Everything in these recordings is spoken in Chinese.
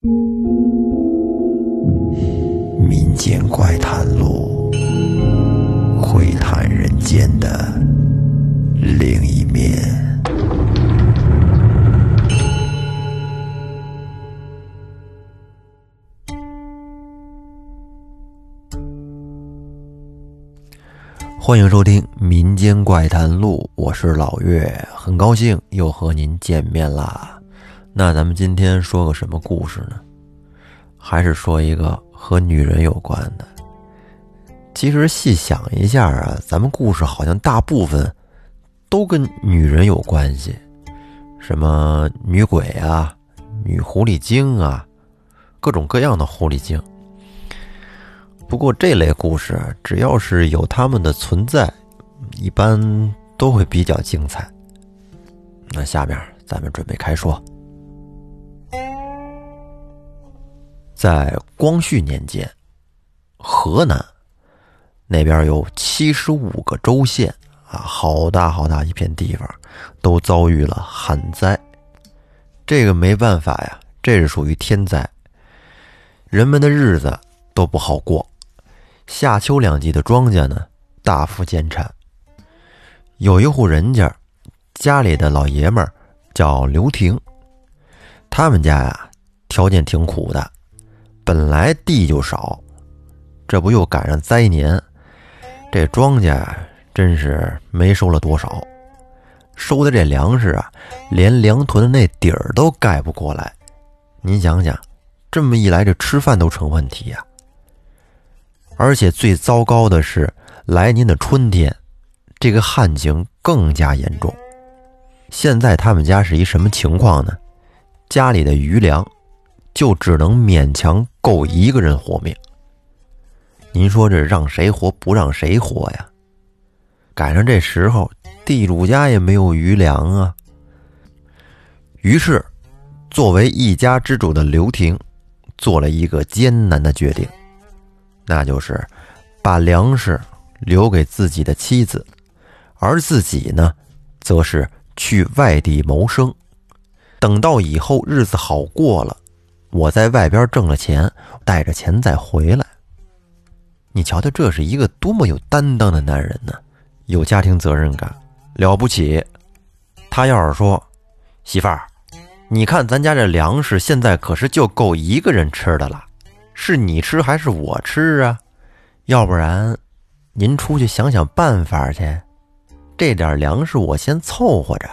民间怪谈录，会谈人间的另一面。欢迎收听《民间怪谈录》，我是老岳，很高兴又和您见面啦。那咱们今天说个什么故事呢？还是说一个和女人有关的。其实细想一下啊，咱们故事好像大部分都跟女人有关系，什么女鬼啊、女狐狸精啊，各种各样的狐狸精。不过这类故事，只要是有他们的存在，一般都会比较精彩。那下面咱们准备开说。在光绪年间，河南那边有七十五个州县啊，好大好大一片地方，都遭遇了旱灾。这个没办法呀，这是属于天灾，人们的日子都不好过。夏秋两季的庄稼呢，大幅减产。有一户人家，家里的老爷们儿叫刘婷，他们家呀条件挺苦的，本来地就少，这不又赶上灾年，这庄稼真是没收了多少，收的这粮食啊，连粮囤的那底儿都盖不过来。您想想，这么一来，这吃饭都成问题呀。而且最糟糕的是，来年的春天，这个旱情更加严重。现在他们家是一什么情况呢？家里的余粮就只能勉强够一个人活命。您说这让谁活不让谁活呀？赶上这时候，地主家也没有余粮啊。于是，作为一家之主的刘婷，做了一个艰难的决定。那就是把粮食留给自己的妻子，而自己呢，则是去外地谋生。等到以后日子好过了，我在外边挣了钱，带着钱再回来。你瞧瞧，这是一个多么有担当的男人呢？有家庭责任感，了不起。他要是说：“媳妇儿，你看咱家这粮食现在可是就够一个人吃的了。”是你吃还是我吃啊？要不然，您出去想想办法去。这点粮食我先凑合着。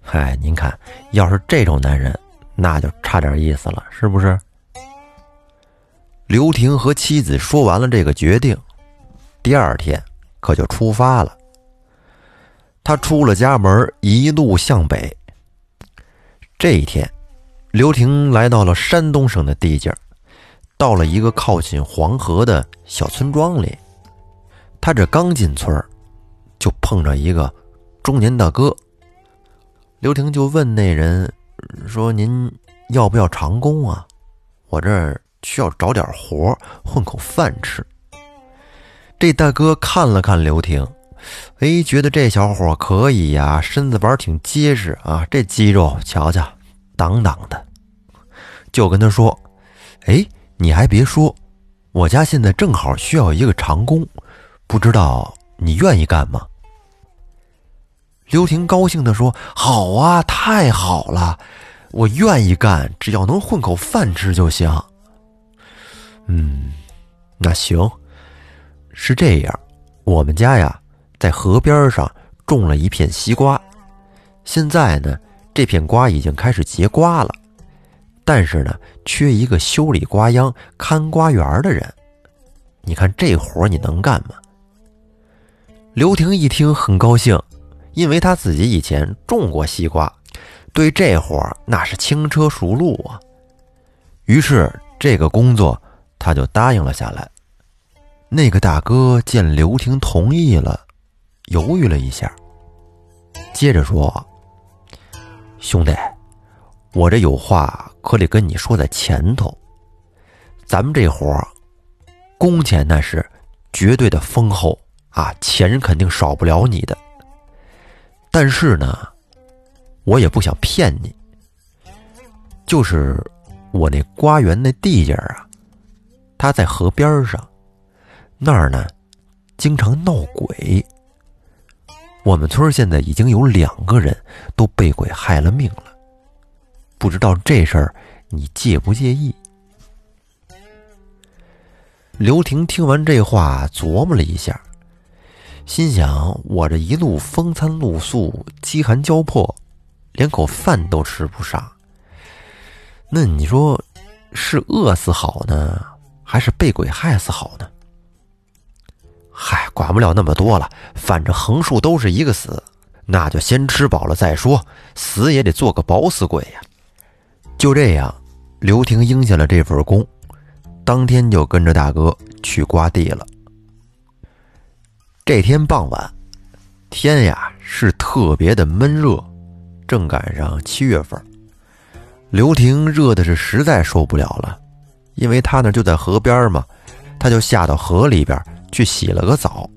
嗨，您看，要是这种男人，那就差点意思了，是不是？刘婷和妻子说完了这个决定，第二天可就出发了。他出了家门，一路向北。这一天，刘婷来到了山东省的地界。到了一个靠近黄河的小村庄里，他这刚进村就碰着一个中年大哥。刘婷就问那人说：“您要不要长工啊？我这儿需要找点活混口饭吃。”这大哥看了看刘婷，哎，觉得这小伙可以呀，身子板挺结实啊，这肌肉瞧瞧，挡挡的，就跟他说：“哎。”你还别说，我家现在正好需要一个长工，不知道你愿意干吗？刘婷高兴地说：“好啊，太好了，我愿意干，只要能混口饭吃就行。”嗯，那行，是这样，我们家呀在河边上种了一片西瓜，现在呢这片瓜已经开始结瓜了。但是呢，缺一个修理瓜秧、看瓜园的人。你看这活你能干吗？刘婷一听很高兴，因为他自己以前种过西瓜，对这活那是轻车熟路啊。于是这个工作他就答应了下来。那个大哥见刘婷同意了，犹豫了一下，接着说：“兄弟。”我这有话可得跟你说在前头，咱们这活儿工钱那是绝对的丰厚啊，钱肯定少不了你的。但是呢，我也不想骗你，就是我那瓜园那地界儿啊，它在河边上，那儿呢经常闹鬼。我们村现在已经有两个人都被鬼害了命了，不知道这事儿你介不介意？刘婷听完这话，琢磨了一下，心想：我这一路风餐露宿，饥寒交迫，连口饭都吃不上。那你说，是饿死好呢，还是被鬼害死好呢？嗨，管不了那么多了，反正横竖都是一个死，那就先吃饱了再说，死也得做个饱死鬼呀。就这样，刘婷应下了这份工，当天就跟着大哥去刮地了。这天傍晚，天呀是特别的闷热，正赶上七月份。刘婷热的是实在受不了了，因为她那就在河边嘛，她就下到河里边去洗了个澡。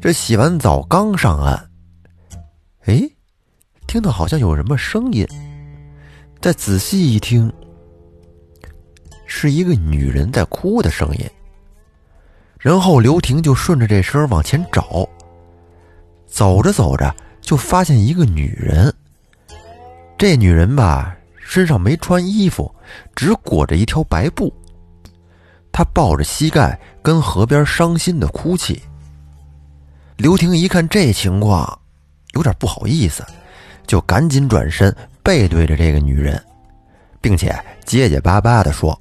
这洗完澡刚上岸，哎，听到好像有什么声音，再仔细一听，是一个女人在哭的声音。然后刘婷就顺着这声往前找，走着走着就发现一个女人。这女人吧，身上没穿衣服，只裹着一条白布。她抱着膝盖，跟河边伤心的哭泣。刘婷一看这情况，有点不好意思，就赶紧转身背对着这个女人，并且结结巴巴的说：“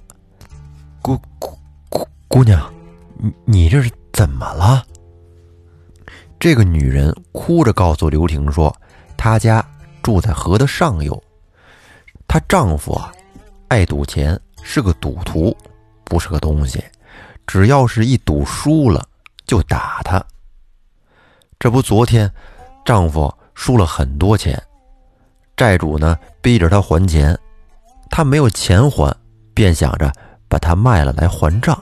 姑姑姑姑娘，你你这是怎么了？”这个女人哭着告诉刘婷说：“她家。”住在河的上游，她丈夫啊，爱赌钱，是个赌徒，不是个东西。只要是一赌输了，就打他。这不，昨天丈夫输了很多钱，债主呢逼着她还钱，她没有钱还，便想着把她卖了来还账。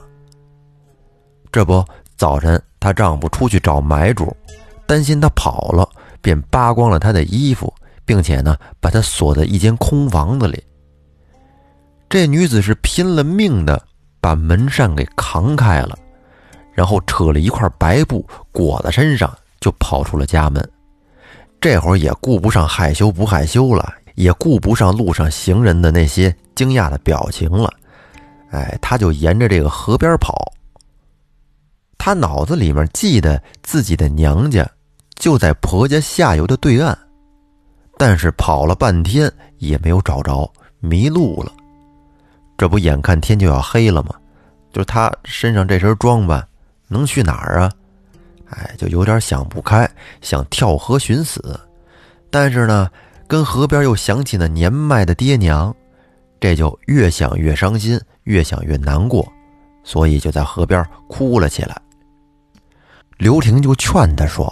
这不，早晨她丈夫出去找买主，担心她跑了，便扒光了她的衣服。并且呢，把她锁在一间空房子里。这女子是拼了命的把门扇给扛开了，然后扯了一块白布裹在身上，就跑出了家门。这会儿也顾不上害羞不害羞了，也顾不上路上行人的那些惊讶的表情了。哎，她就沿着这个河边跑。他脑子里面记得自己的娘家就在婆家下游的对岸。但是跑了半天也没有找着，迷路了。这不眼看天就要黑了吗？就他身上这身装扮，能去哪儿啊？哎，就有点想不开，想跳河寻死。但是呢，跟河边又想起那年迈的爹娘，这就越想越伤心，越想越难过，所以就在河边哭了起来。刘婷就劝他说：“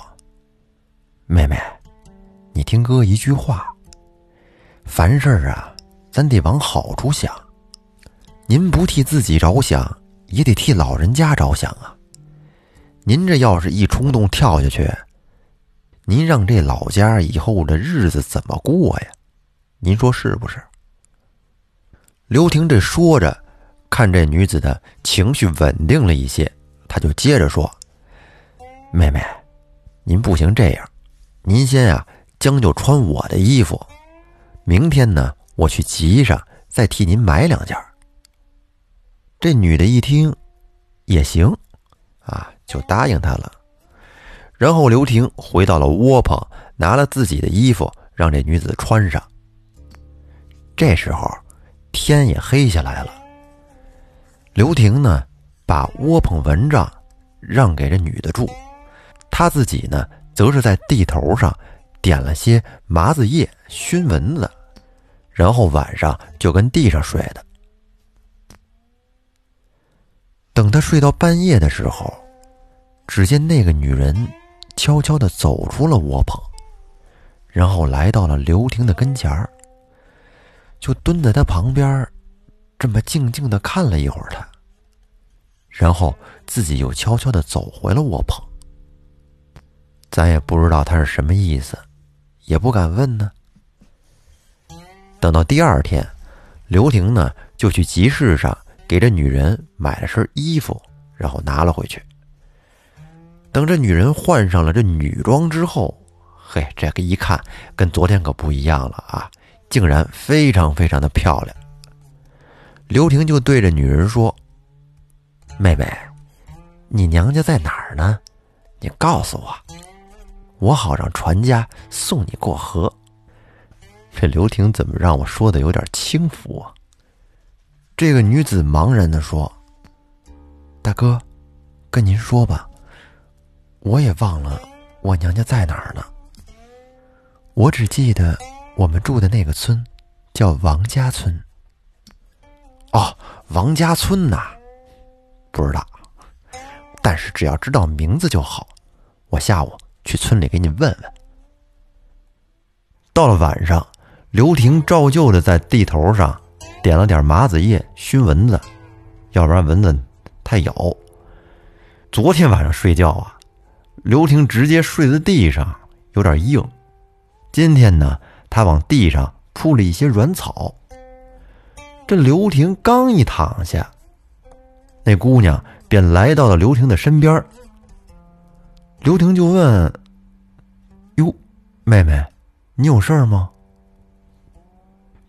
妹妹。”你听哥一句话，凡事啊，咱得往好处想。您不替自己着想，也得替老人家着想啊。您这要是一冲动跳下去，您让这老家以后的日子怎么过呀？您说是不是？刘婷这说着，看这女子的情绪稳定了一些，他就接着说：“妹妹，您不行这样，您先呀。”将就穿我的衣服，明天呢，我去集上再替您买两件。这女的一听，也行，啊，就答应他了。然后刘婷回到了窝棚，拿了自己的衣服让这女子穿上。这时候天也黑下来了。刘婷呢，把窝棚蚊帐让给这女的住，他自己呢，则是在地头上。点了些麻子叶熏蚊子，然后晚上就跟地上睡的。等他睡到半夜的时候，只见那个女人悄悄的走出了窝棚，然后来到了刘婷的跟前儿，就蹲在他旁边，这么静静的看了一会儿他，然后自己又悄悄的走回了窝棚。咱也不知道他是什么意思。也不敢问呢。等到第二天，刘婷呢就去集市上给这女人买了身衣服，然后拿了回去。等这女人换上了这女装之后，嘿，这个一看跟昨天可不一样了啊，竟然非常非常的漂亮。刘婷就对着女人说：“妹妹，你娘家在哪儿呢？你告诉我，我好让船家送你过河。”这刘婷怎么让我说的有点轻浮啊？这个女子茫然的说：“大哥，跟您说吧。”我也忘了我娘家在哪儿呢。我只记得我们住的那个村叫王家村。哦，王家村呐，不知道，但是只要知道名字就好。我下午去村里给你问问。到了晚上，刘婷照旧的在地头上点了点麻子叶熏蚊子，要不然蚊子太咬。昨天晚上睡觉啊。刘婷直接睡在地上，有点硬。今天呢，她往地上铺了一些软草。这刘婷刚一躺下，那姑娘便来到了刘婷的身边。刘婷就问：“哟，妹妹，你有事儿吗？”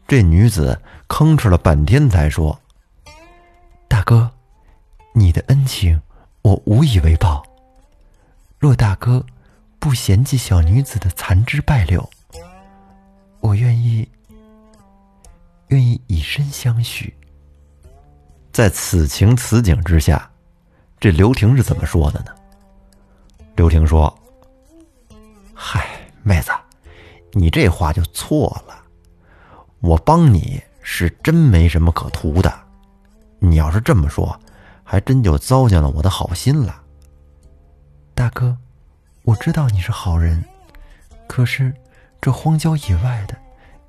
这女子吭哧了半天，才说：“大哥，你的恩情，我无以为报。”若大哥不嫌弃小女子的残肢败柳，我愿意，愿意以身相许。在此情此景之下，这刘婷是怎么说的呢？刘婷说：“嗨，妹子，你这话就错了。我帮你是真没什么可图的。你要是这么说，还真就糟践了我的好心了。”大哥，我知道你是好人，可是这荒郊野外的，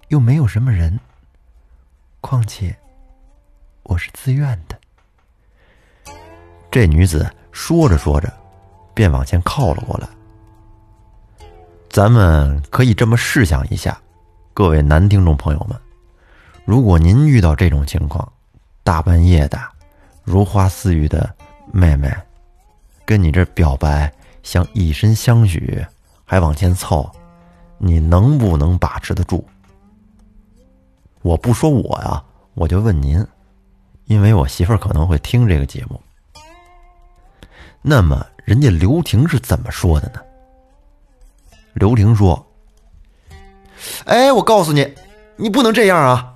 又没有什么人。况且我是自愿的。这女子说着说着，便往前靠了过来。咱们可以这么试想一下，各位男听众朋友们，如果您遇到这种情况，大半夜的，如花似玉的妹妹，跟你这表白。想以身相许，还往前凑，你能不能把持得住？我不说我呀，我就问您，因为我媳妇儿可能会听这个节目。那么，人家刘婷是怎么说的呢？刘婷说：“哎，我告诉你，你不能这样啊！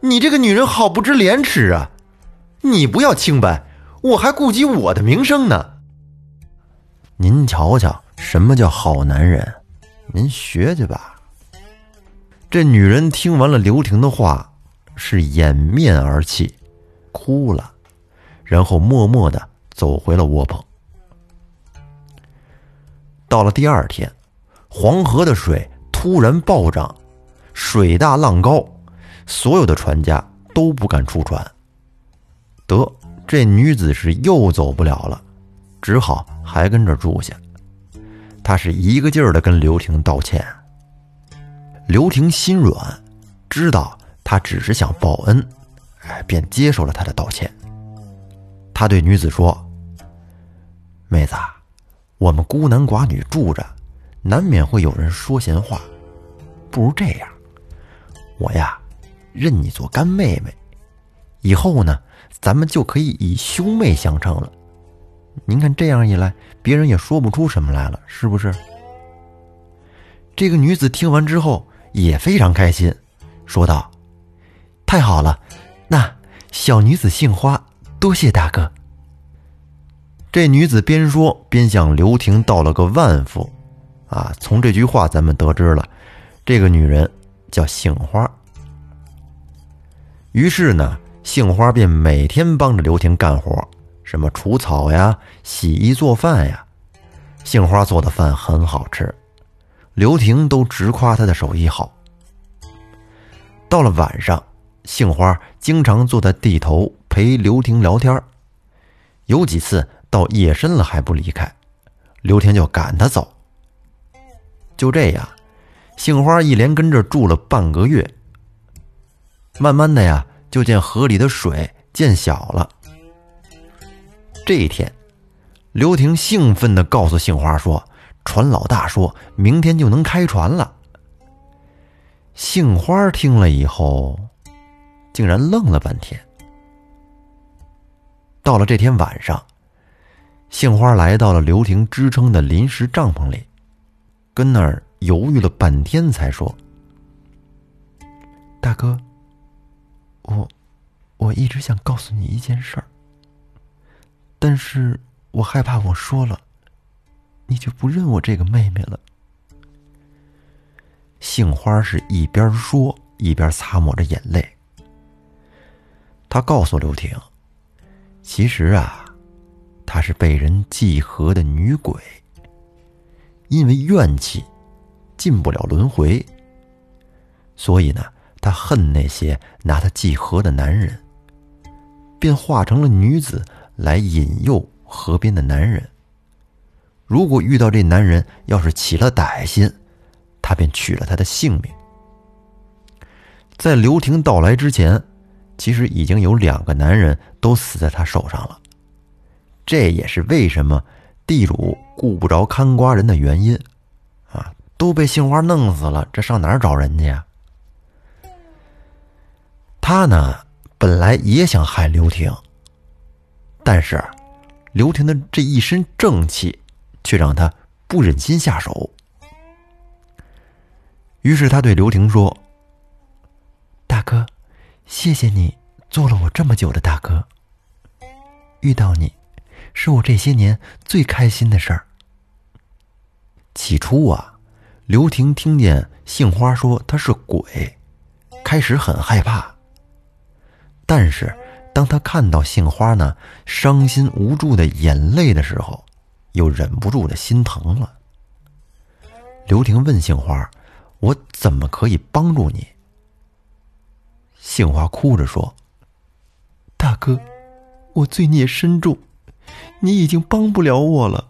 你这个女人好不知廉耻啊！你不要清白，我还顾及我的名声呢。”您瞧瞧，什么叫好男人？您学去吧。这女人听完了刘婷的话，是掩面而泣，哭了，然后默默的走回了窝棚。到了第二天，黄河的水突然暴涨，水大浪高，所有的船家都不敢出船。得，这女子是又走不了了。只好还跟这住下。他是一个劲儿的跟刘婷道歉。刘婷心软，知道他只是想报恩，哎，便接受了他的道歉。他对女子说：“妹子，我们孤男寡女住着，难免会有人说闲话。不如这样，我呀，认你做干妹妹，以后呢，咱们就可以以兄妹相称了。”您看，这样一来，别人也说不出什么来了，是不是？这个女子听完之后也非常开心，说道：“太好了，那小女子姓花，多谢大哥。”这女子边说边向刘婷道了个万福，啊，从这句话咱们得知了，这个女人叫杏花。于是呢，杏花便每天帮着刘婷干活。什么除草呀、洗衣做饭呀，杏花做的饭很好吃，刘婷都直夸她的手艺好。到了晚上，杏花经常坐在地头陪刘婷聊天有几次到夜深了还不离开，刘婷就赶她走。就这样，杏花一连跟这住了半个月，慢慢的呀，就见河里的水渐小了。这一天，刘婷兴奋地告诉杏花说：“船老大说明天就能开船了。”杏花听了以后，竟然愣了半天。到了这天晚上，杏花来到了刘婷支撑的临时帐篷里，跟那儿犹豫了半天，才说：“大哥，我我一直想告诉你一件事儿，但是我害怕我说了，你就不认我这个妹妹了。”杏花是一边说一边擦抹着眼泪。他告诉刘婷。其实啊，她是被人祭河的女鬼。因为怨气进不了轮回，所以呢，她恨那些拿她祭河的男人，便化成了女子来引诱河边的男人。如果遇到这男人要是起了歹心，她便取了他的性命。在刘婷到来之前。其实已经有两个男人都死在他手上了，这也是为什么地主顾不着看瓜人的原因，啊，都被杏花弄死了，这上哪儿找人去呀？他呢，本来也想害刘婷，但是刘婷的这一身正气，却让他不忍心下手。于是他对刘婷说：“大哥。”谢谢你做了我这么久的大哥。遇到你，是我这些年最开心的事儿。起初啊，刘婷听见杏花说他是鬼，开始很害怕。但是，当他看到杏花那伤心无助的眼泪的时候，又忍不住的心疼了。刘婷问杏花：“我怎么可以帮助你？”杏花哭着说：“大哥，我罪孽深重，你已经帮不了我了。”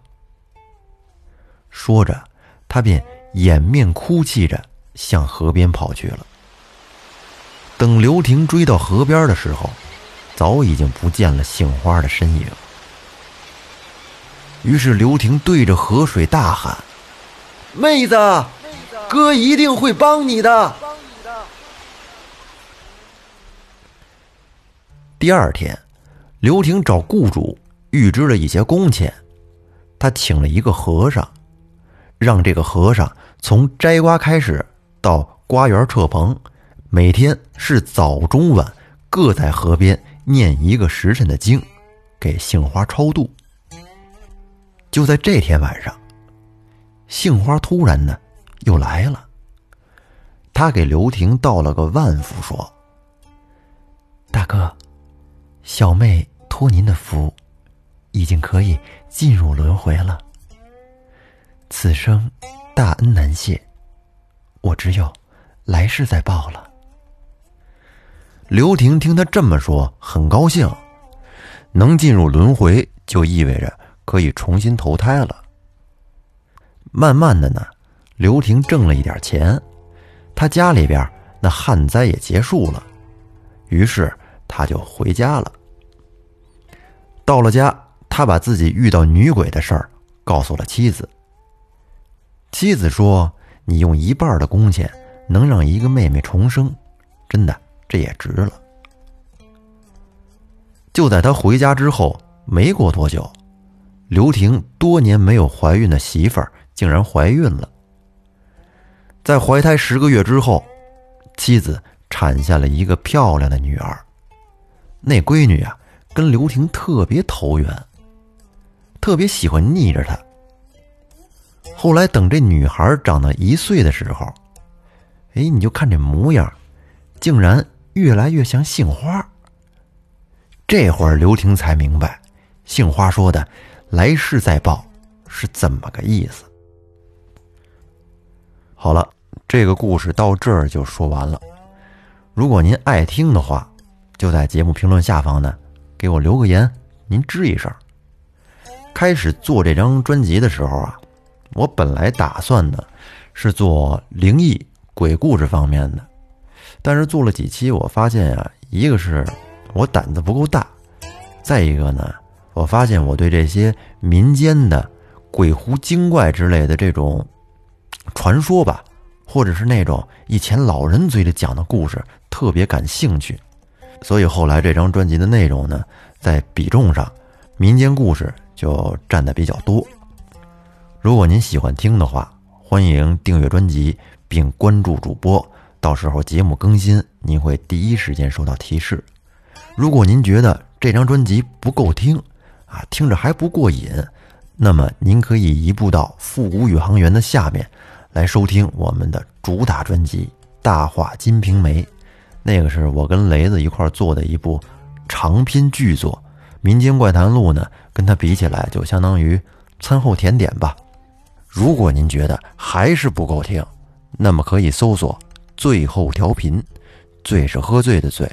说着，他便掩面哭泣着向河边跑去了。等刘婷追到河边的时候，早已经不见了杏花的身影。于是刘婷对着河水大喊：“妹子，哥一定会帮你的。”第二天，刘婷找雇主预支了一些工钱，他请了一个和尚，让这个和尚从摘瓜开始到瓜园撤棚，每天是早中晚各在河边念一个时辰的经，给杏花超度。就在这天晚上，杏花突然呢又来了，他给刘婷道了个万福，说：“大哥。”小妹托您的福，已经可以进入轮回了。此生大恩难谢，我只有来世再报了。刘婷听他这么说，很高兴，能进入轮回就意味着可以重新投胎了。慢慢的呢，刘婷挣了一点钱，他家里边那旱灾也结束了，于是。他就回家了。到了家，他把自己遇到女鬼的事儿告诉了妻子。妻子说：“你用一半的工钱能让一个妹妹重生，真的，这也值了。”就在他回家之后，没过多久，刘婷多年没有怀孕的媳妇竟然怀孕了。在怀胎十个月之后，妻子产下了一个漂亮的女儿。那闺女啊，跟刘婷特别投缘，特别喜欢腻着她。后来等这女孩长到一岁的时候，哎，你就看这模样，竟然越来越像杏花。这会儿刘婷才明白，杏花说的“来世再报”是怎么个意思。好了，这个故事到这儿就说完了。如果您爱听的话，就在节目评论下方呢，给我留个言，您吱一声。开始做这张专辑的时候啊，我本来打算的是做灵异鬼故事方面的，但是做了几期，我发现啊，一个是我胆子不够大，再一个呢，我发现我对这些民间的鬼狐精怪之类的这种传说吧，或者是那种以前老人嘴里讲的故事特别感兴趣，所以后来这张专辑的内容呢，在比重上，民间故事就占的比较多。如果您喜欢听的话，欢迎订阅专辑并关注主播。到时候节目更新，您会第一时间收到提示。如果您觉得这张专辑不够听，啊，听着还不过瘾，那么您可以移步到《复古宇航员》的下面来收听我们的主打专辑《大话金瓶梅》，那个是我跟雷子一块做的一部长篇巨作，《民间怪谈录》呢，跟它比起来就相当于餐后甜点吧。如果您觉得还是不够听，那么可以搜索。最后调频，醉是喝醉的醉，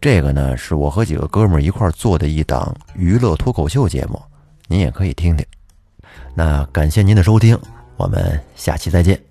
这个呢是我和几个哥们儿一块儿做的一档娱乐脱口秀节目，您也可以听听。那感谢您的收听，我们下期再见。